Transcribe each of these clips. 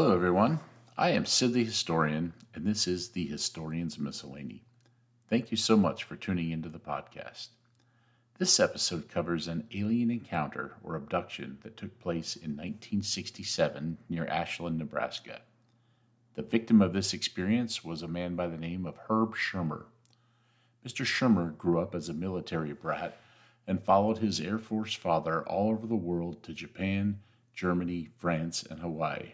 Hello, everyone. I am Sid the Historian, and this is the Historian's Miscellany. Thank you so much for tuning into the podcast. This episode covers an alien encounter or abduction that took place in 1967 near Ashland, Nebraska. The victim of this experience was a man by the name of Herb Schirmer. Mr. Schirmer grew up as a military brat and followed his Air Force father all over the world to Japan, Germany, France, and Hawaii.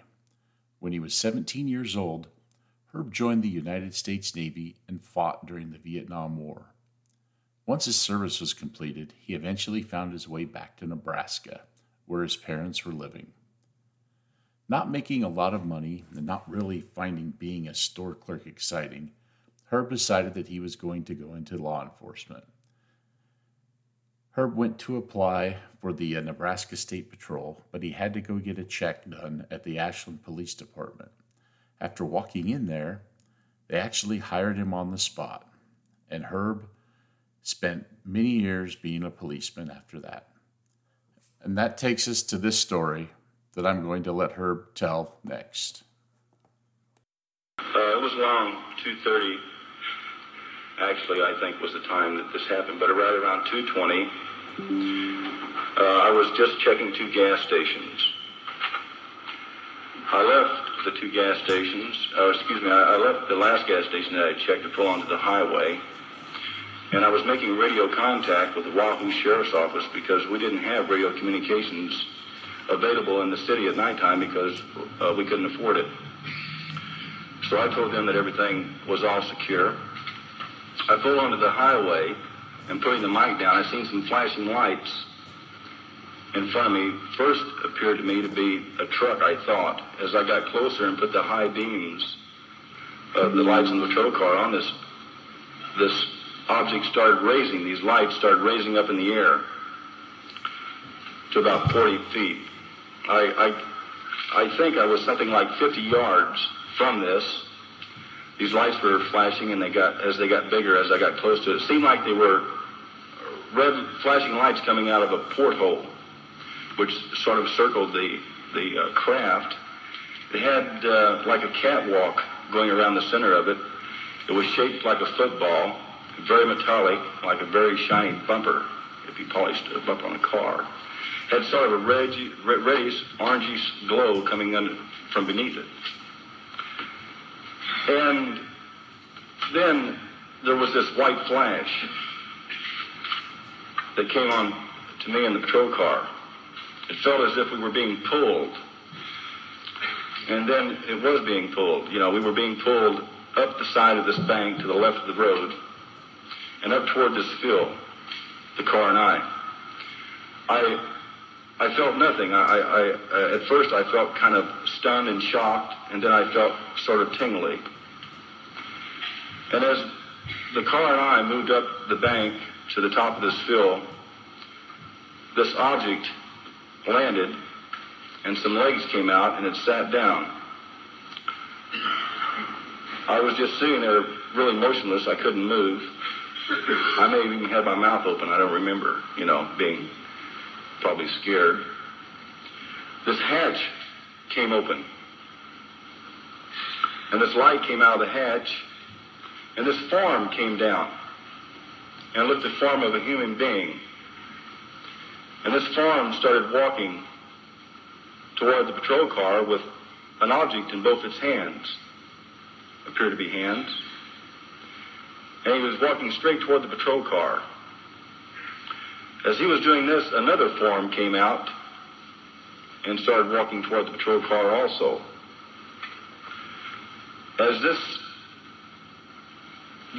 When he was 17 years old, Herb joined the United States Navy and fought during the Vietnam War. Once his service was completed, he eventually found his way back to Nebraska, where his parents were living. Not making a lot of money and not really finding being a store clerk exciting, Herb decided that he was going to go into law enforcement. Herb went to apply for the uh, Nebraska State Patrol, but he had to go get a check done at the Ashland Police Department. After walking in there, they actually hired him on the spot, and Herb spent many years being a policeman after that. And that takes us to this story that I'm going to let Herb tell next. Uh, it was around 2.30 actually, I think was the time that this happened, but right around 2:20, uh, I was just checking two gas stations. I left the two gas stations. Uh, excuse me, I, I left the last gas station that I checked to pull onto the highway, and I was making radio contact with the Wahoo Sheriff's Office because we didn't have radio communications available in the city at nighttime because uh, we couldn't afford it. So I told them that everything was all secure. I pulled onto the highway and putting the mic down, I seen some flashing lights in front of me. First appeared to me to be a truck, I thought. As I got closer and put the high beams of the lights in the patrol car on this, this object started raising, these lights started raising up in the air to about 40 feet. I, I, I think I was something like 50 yards from this these lights were flashing, and they got as they got bigger as I got close to it. It seemed like they were red flashing lights coming out of a porthole, which sort of circled the the uh, craft. It had uh, like a catwalk going around the center of it. It was shaped like a football, very metallic, like a very shiny bumper, if you polished a bumper on a car. Had sort of a red, reddish, orangey glow coming under, from beneath it. And then there was this white flash that came on to me in the patrol car. It felt as if we were being pulled. And then it was being pulled. You know, we were being pulled up the side of this bank to the left of the road and up toward this field, the car and I. I I felt nothing. I, I, I, at first I felt kind of stunned and shocked, and then I felt sort of tingly. And as the car and I moved up the bank to the top of this fill, this object landed and some legs came out and it sat down. I was just sitting there really motionless. I couldn't move. I may have even had my mouth open. I don't remember, you know, being probably scared. This hatch came open. And this light came out of the hatch and this form came down and looked the form of a human being. And this form started walking toward the patrol car with an object in both its hands. Appeared to be hands. And he was walking straight toward the patrol car. As he was doing this, another form came out and started walking toward the patrol car also. As this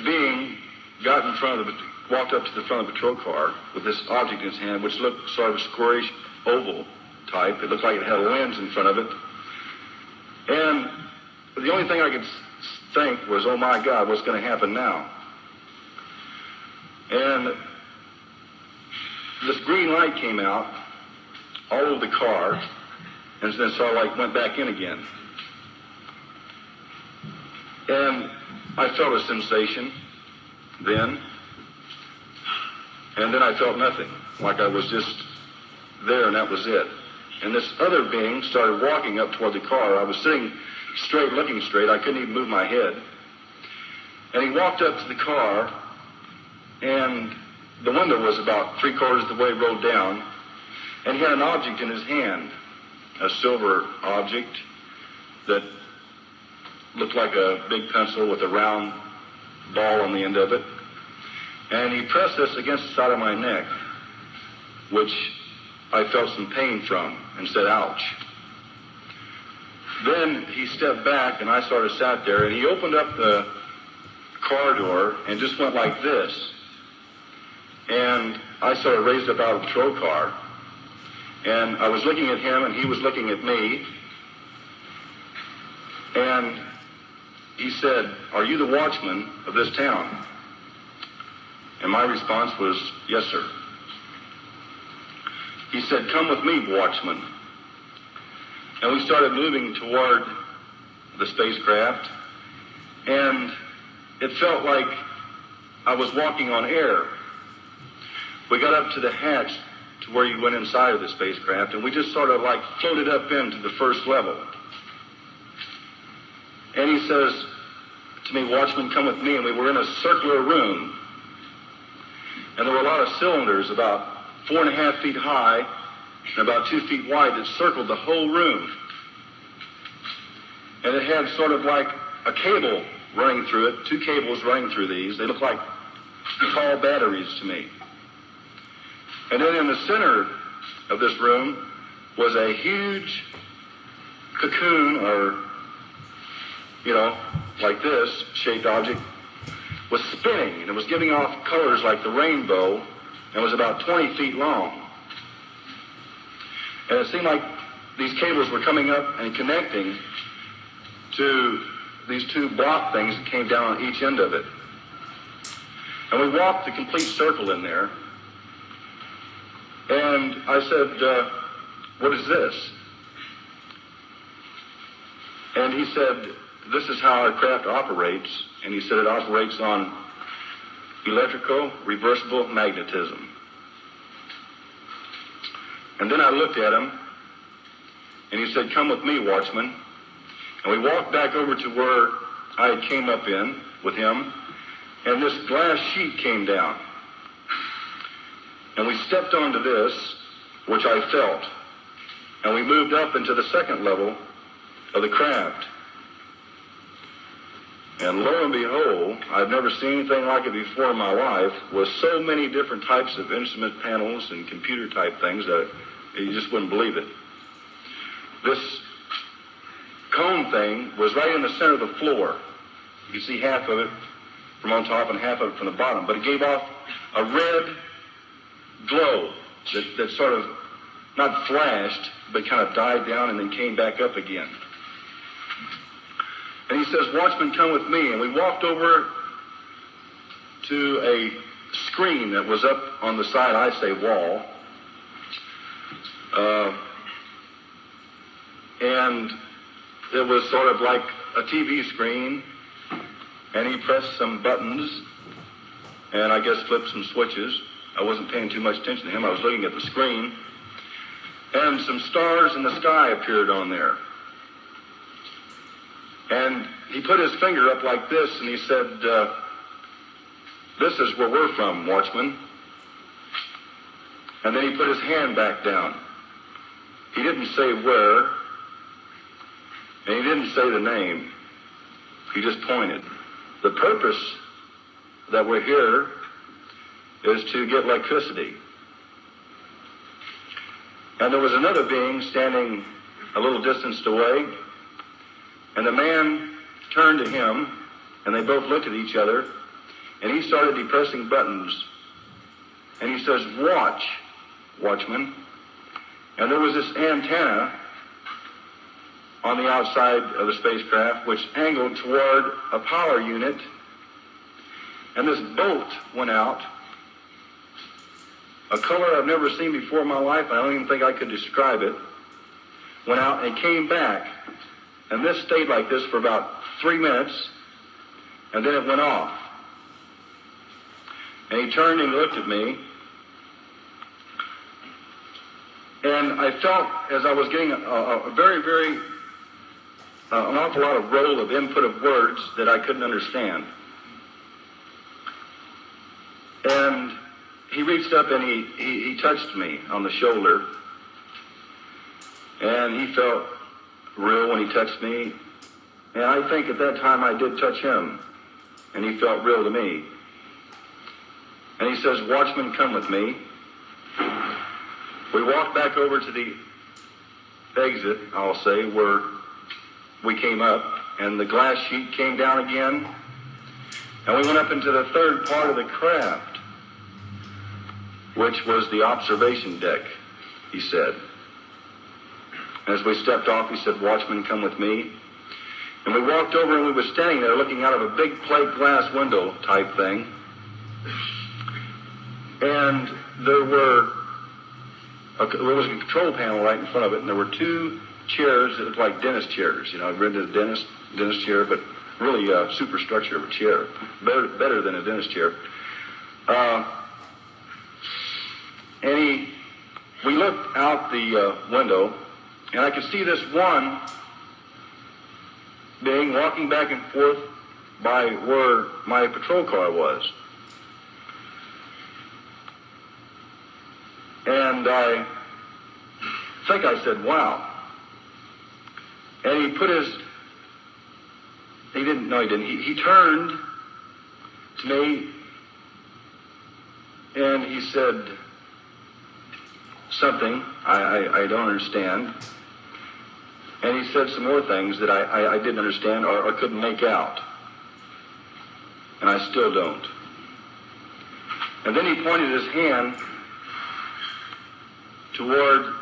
being got in front of the, walked up to the front of the patrol car with this object in his hand, which looked sort of a squarish oval type. It looked like it had a lens in front of it. And the only thing I could think was, oh my God, what's going to happen now? And this green light came out all over the car, and then sort of like went back in again. And I felt a sensation then, and then I felt nothing, like I was just there and that was it. and this other being started walking up toward the car. I was sitting straight, looking straight. I couldn't even move my head. And he walked up to the car, and the window was about three quarters of the way rolled down, and he had an object in his hand, a silver object that looked like a big pencil with a round ball on the end of it. And he pressed this against the side of my neck, which I felt some pain from, and said, ouch. Then he stepped back, and I sort of sat there, and he opened up the car door and just went like this. And I sort of raised up out of the patrol car, and I was looking at him, and he was looking at me. And he said, Are you the watchman of this town? And my response was, Yes, sir. He said, Come with me, watchman. And we started moving toward the spacecraft, and it felt like I was walking on air. We got up to the hatch to where you went inside of the spacecraft, and we just sort of like floated up into the first level. And he says to me, Watchman, come with me. And we were in a circular room. And there were a lot of cylinders, about four and a half feet high and about two feet wide, that circled the whole room. And it had sort of like a cable running through it, two cables running through these. They looked like tall batteries to me. And then in the center of this room was a huge cocoon or you know, like this shaped object, was spinning and it was giving off colors like the rainbow and was about 20 feet long. And it seemed like these cables were coming up and connecting to these two block things that came down on each end of it. And we walked the complete circle in there. And I said, uh, What is this? And he said, this is how our craft operates, and he said it operates on electrical reversible magnetism. And then I looked at him, and he said, Come with me, watchman. And we walked back over to where I came up in with him, and this glass sheet came down. And we stepped onto this, which I felt, and we moved up into the second level of the craft. And lo and behold, I've never seen anything like it before in my life, with so many different types of instrument panels and computer type things that you just wouldn't believe it. This cone thing was right in the center of the floor. You could see half of it from on top and half of it from the bottom, but it gave off a red glow that, that sort of not flashed, but kind of died down and then came back up again. And he says, Watchman, come with me. And we walked over to a screen that was up on the side, I say wall. Uh, and it was sort of like a TV screen. And he pressed some buttons and I guess flipped some switches. I wasn't paying too much attention to him. I was looking at the screen. And some stars in the sky appeared on there. And he put his finger up like this and he said, uh, This is where we're from, watchman. And then he put his hand back down. He didn't say where, and he didn't say the name. He just pointed. The purpose that we're here is to get electricity. And there was another being standing a little distance away and the man turned to him, and they both looked at each other, and he started depressing buttons. And he says, Watch, watchman. And there was this antenna on the outside of the spacecraft which angled toward a power unit. And this bolt went out, a color I've never seen before in my life, I don't even think I could describe it. Went out and came back and this stayed like this for about three minutes, and then it went off. And he turned and looked at me, And I felt as I was getting a, a very, very, uh, an awful lot of roll of input of words that I couldn't understand. And he reached up and he, he, he touched me on the shoulder. And he felt real when he touched me. And I think at that time I did touch him. And he felt real to me. And he says, Watchman, come with me. We walked back over to the exit, I'll say, where we came up, and the glass sheet came down again. And we went up into the third part of the craft, which was the observation deck, he said. As we stepped off, he said, Watchman, come with me. And we walked over and we were standing there looking out of a big plate glass window type thing. And there were a, there was a control panel right in front of it, and there were two chairs that looked like dentist chairs. You know, I've rented a dentist dentist chair, but really a superstructure of a chair, better better than a dentist chair. Uh, and he, we looked out the uh, window, and I could see this one being walking back and forth by where my patrol car was. And I think I said, wow. And he put his, he didn't, no, he didn't. He, he turned to me and he said something I, I, I don't understand. And he said some more things that I, I, I didn't understand or, or couldn't make out. And I still don't. And then he pointed his hand toward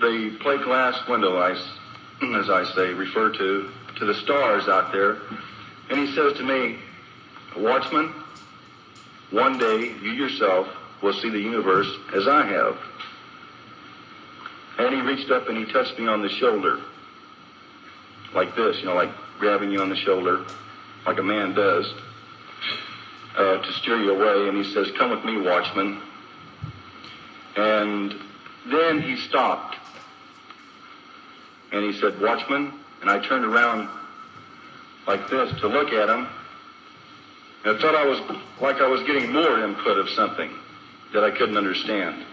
the plate glass window, I, as I say, refer to, to the stars out there. And he says to me, Watchman, one day you yourself will see the universe as I have. And he reached up and he touched me on the shoulder. Like this, you know, like grabbing you on the shoulder, like a man does, uh, to steer you away. And he says, Come with me, watchman. And then he stopped. And he said, Watchman. And I turned around like this to look at him. And I thought I was like I was getting more input of something that I couldn't understand.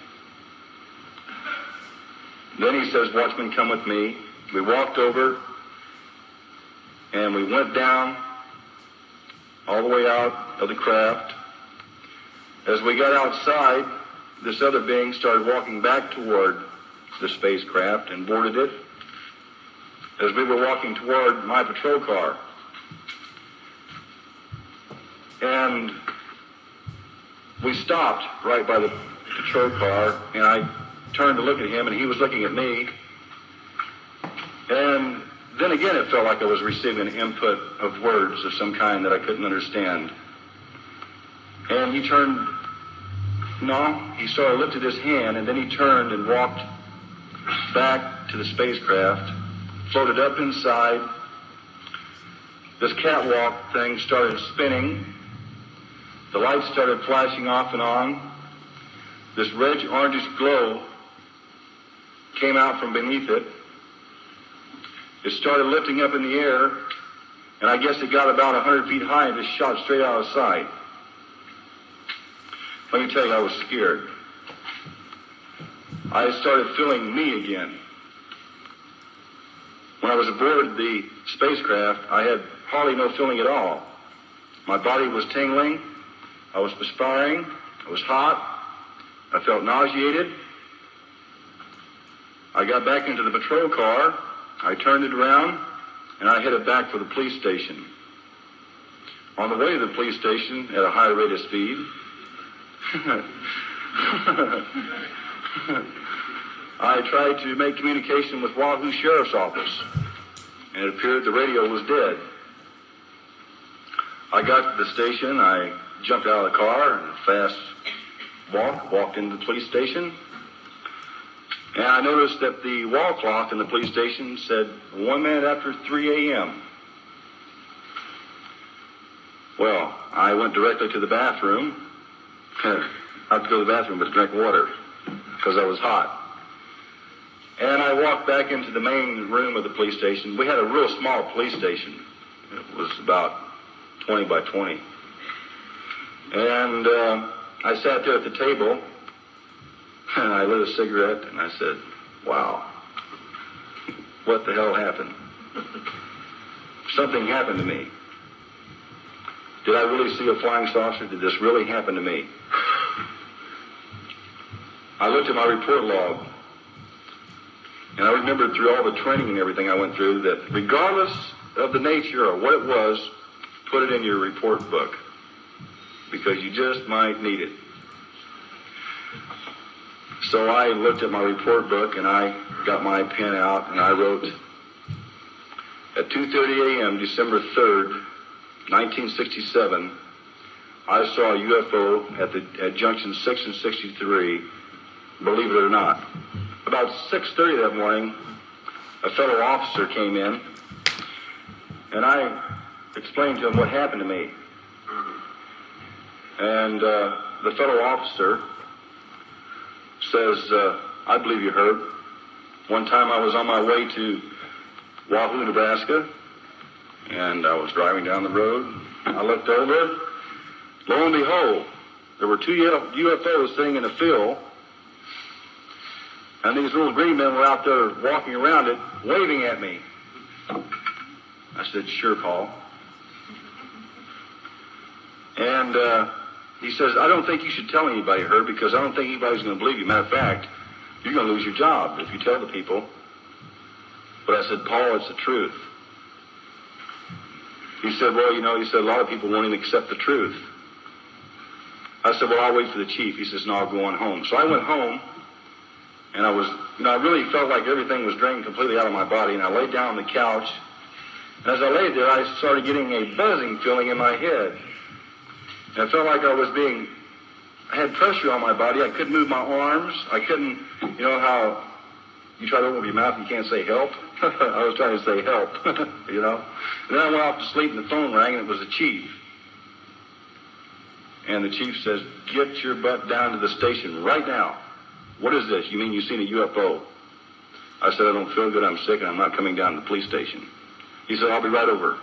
Then he says, Watchman, come with me. We walked over and we went down all the way out of the craft. As we got outside, this other being started walking back toward the spacecraft and boarded it as we were walking toward my patrol car. And we stopped right by the patrol car, and I turned to look at him, and he was looking at me. And then again, it felt like I was receiving an input of words of some kind that I couldn't understand. And he turned, no, he sort of lifted his hand, and then he turned and walked back to the spacecraft, floated up inside. This catwalk thing started spinning. The lights started flashing off and on. This red orangish glow came out from beneath it. It started lifting up in the air, and I guess it got about 100 feet high and just shot straight out of sight. Let me tell you, I was scared. I started feeling me again. When I was aboard the spacecraft, I had hardly no feeling at all. My body was tingling. I was perspiring. I was hot. I felt nauseated. I got back into the patrol car. I turned it around and I headed back for the police station. On the way to the police station at a high rate of speed, I tried to make communication with Wahoo Sheriff's Office, and it appeared the radio was dead. I got to the station, I jumped out of the car, and a fast walk, walked into the police station, and I noticed that the wall clock in the police station said one minute after 3 a.m. Well, I went directly to the bathroom. Not to go to the bathroom, but to drink water because I was hot. And I walked back into the main room of the police station. We had a real small police station. It was about 20 by 20. And uh, I sat there at the table and I lit a cigarette and I said, wow, what the hell happened? Something happened to me. Did I really see a flying saucer? Did this really happen to me? I looked at my report log, and I remembered through all the training and everything I went through that regardless of the nature or what it was, put it in your report book because you just might need it. So I looked at my report book and I got my pen out and I wrote at 2:30 a.m. December 3rd, 1967, I saw a UFO at the at junction 6 and 63 believe it or not. About 6.30 that morning, a fellow officer came in, and I explained to him what happened to me. And uh, the fellow officer says, uh, I believe you heard. One time I was on my way to Wahoo, Nebraska, and I was driving down the road. I looked over. Lo and behold, there were two UFOs sitting in a field and these little green men were out there walking around it, waving at me. I said, sure, Paul. And uh, he says, I don't think you should tell anybody, Herb, because I don't think anybody's going to believe you. Matter of fact, you're going to lose your job if you tell the people. But I said, Paul, it's the truth. He said, well, you know, he said, a lot of people won't even accept the truth. I said, well, I'll wait for the chief. He says, no, I'll go on home. So I went home and I was, you know, I really felt like everything was drained completely out of my body. And I laid down on the couch. And as I laid there, I started getting a buzzing feeling in my head. I felt like I was being, I had pressure on my body. I couldn't move my arms. I couldn't, you know how you try to open your mouth and you can't say help? I was trying to say help, you know. And then I went off to sleep and the phone rang and it was the chief. And the chief says, get your butt down to the station right now. What is this? You mean you've seen a UFO? I said, I don't feel good. I'm sick, and I'm not coming down to the police station. He said, I'll be right over.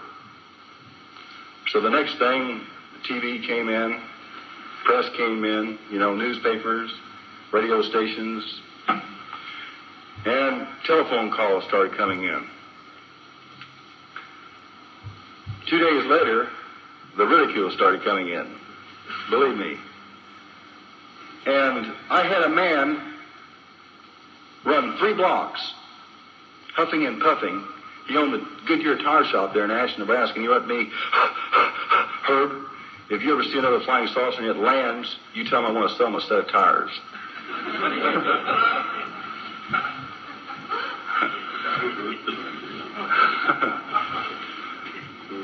So the next thing, TV came in, press came in, you know, newspapers, radio stations, and telephone calls started coming in. Two days later, the ridicule started coming in. Believe me, and I had a man run three blocks, huffing and puffing. He owned the Goodyear tire shop there in Ashland, Nebraska, and he let me, Herb, if you ever see another flying saucer and it lands, you tell him I want to sell him a set of tires.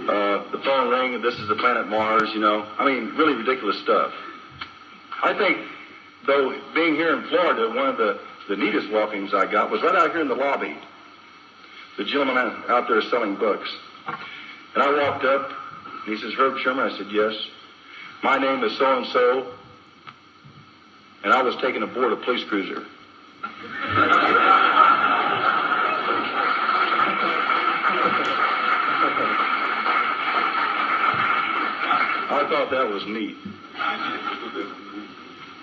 uh, the phone rang, this is the planet Mars, you know. I mean, really ridiculous stuff. I think though being here in Florida, one of the, the neatest welcomings I got was right out here in the lobby. The gentleman out there selling books. And I walked up, he says, Herb Schirmer. I said, yes. My name is so-and-so, and I was taken aboard a police cruiser. I thought that was neat.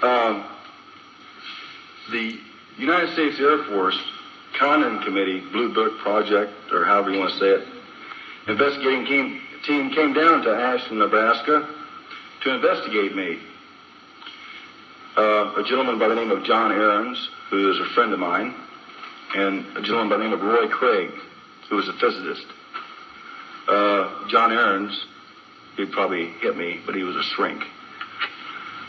Um, the United States Air Force Condon Committee, Blue Book Project, or however you want to say it, investigating team, team came down to Ashland, Nebraska to investigate me. Uh, a gentleman by the name of John Ahrens, who is a friend of mine, and a gentleman by the name of Roy Craig, who was a physicist. Uh, John Ahrens, he'd probably hit me, but he was a shrink.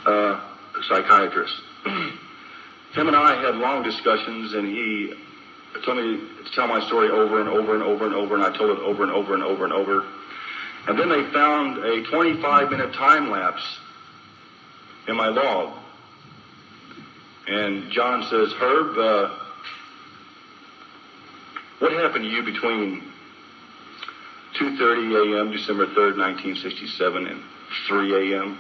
Uh, a psychiatrist. Him and I had long discussions, and he told me to tell my story over and over and over and over, and I told it over and over and over and over. And then they found a 25 minute time lapse in my log. And John says, Herb, uh, what happened to you between 2.30 a.m., December 3rd, 1967, and 3 a.m.?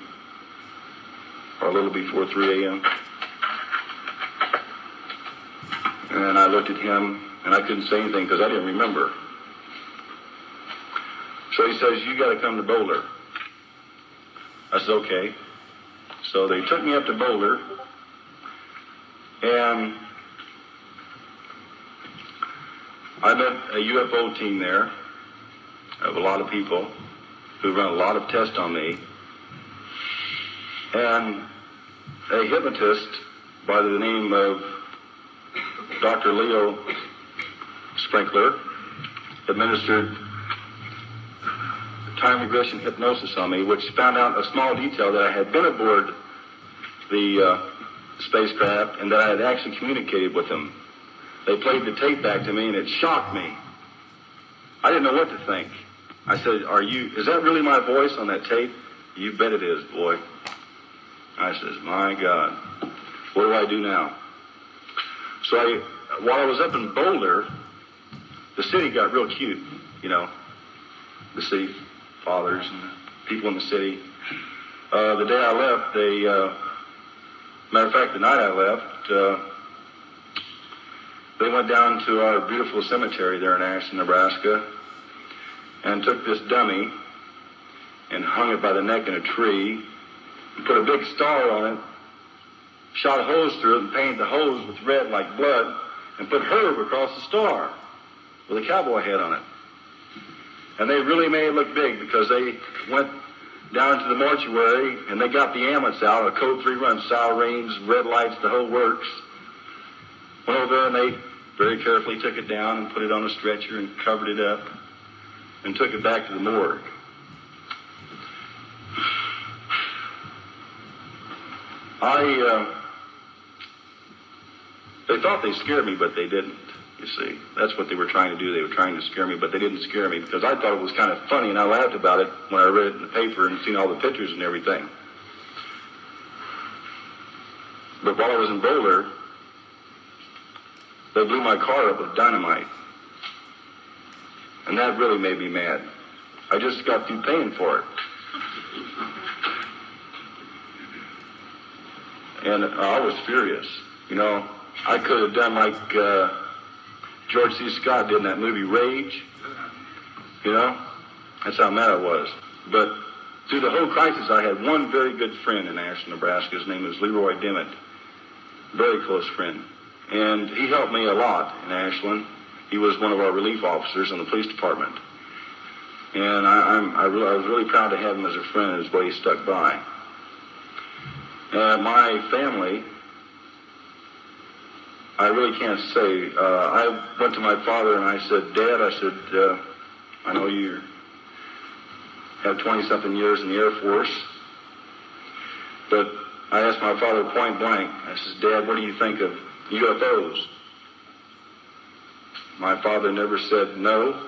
or a little before 3 a.m. And I looked at him, and I couldn't say anything because I didn't remember. So he says, you got to come to Boulder. I said, okay. So they took me up to Boulder, and I met a UFO team there of a lot of people who run a lot of tests on me. And a hypnotist by the name of Dr. Leo Sprinkle administered time regression hypnosis on me, which found out a small detail that I had been aboard the uh, spacecraft and that I had actually communicated with them. They played the tape back to me and it shocked me. I didn't know what to think. I said, Are you, is that really my voice on that tape? You bet it is, boy. I says, My God, what do I do now? So I, while I was up in Boulder, the city got real cute, you know, the city fathers and people in the city. Uh, the day I left, they, uh, matter of fact, the night I left, uh, they went down to our beautiful cemetery there in Ashland, Nebraska, and took this dummy and hung it by the neck in a tree, and put a big star on it, shot hose through it, and painted the hose with red like blood, and put Herb across the star with a cowboy head on it. And they really made it look big because they went down to the mortuary and they got the ambulance out, a code three run, sirens, red lights, the whole works. Went over there and they very carefully took it down and put it on a stretcher and covered it up and took it back to the morgue. I, uh, they thought they scared me, but they didn't. You see, that's what they were trying to do. They were trying to scare me, but they didn't scare me because I thought it was kind of funny, and I laughed about it when I read it in the paper and seen all the pictures and everything. But while I was in Boulder, they blew my car up with dynamite. And that really made me mad. I just got through paying for it. And I was furious. You know, I could have done like uh, George C. Scott did in that movie Rage. You know, that's how mad I was. But through the whole crisis, I had one very good friend in Ashland, Nebraska. His name was Leroy Dimmitt. Very close friend. And he helped me a lot in Ashland. He was one of our relief officers in the police department. And I, I'm, I, really, I was really proud to have him as a friend, his way he stuck by. Uh, my family, I really can't say. Uh, I went to my father and I said, Dad, I said, uh, I know you have 20 something years in the Air Force, but I asked my father point blank, I said, Dad, what do you think of UFOs? My father never said no,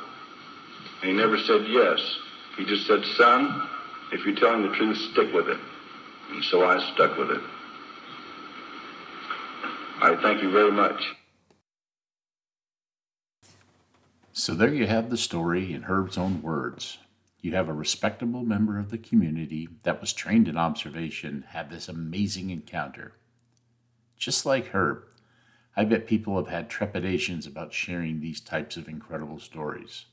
and he never said yes. He just said, Son, if you're telling the truth, stick with it. And so I stuck with it. I thank you very much. So there you have the story in Herb's own words. You have a respectable member of the community that was trained in observation have this amazing encounter. Just like Herb, I bet people have had trepidations about sharing these types of incredible stories.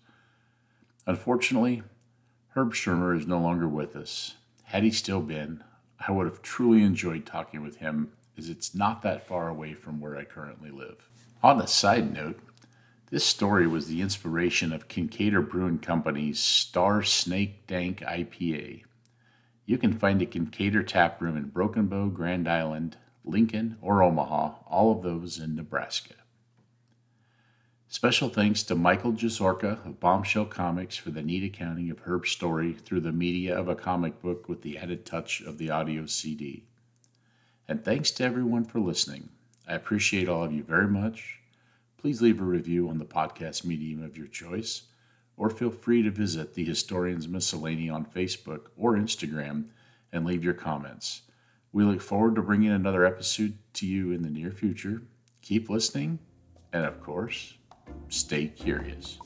Unfortunately, Herb Schirmer is no longer with us. Had he still been, I would have truly enjoyed talking with him, as it's not that far away from where I currently live. On a side note, this story was the inspiration of Kinkaider Brewing Company's Star Snake Dank IPA. You can find a Kinkaider tap room in Broken Bow, Grand Island, Lincoln, or Omaha, all of those in Nebraska. Special thanks to Michael Jasorka of Bombshell Comics for the neat accounting of Herb's story through the media of a comic book with the added touch of the audio CD. And thanks to everyone for listening. I appreciate all of you very much. Please leave a review on the podcast medium of your choice, or feel free to visit the Historians Miscellany on Facebook or Instagram and leave your comments. We look forward to bringing another episode to you in the near future. Keep listening, and of course, stay curious.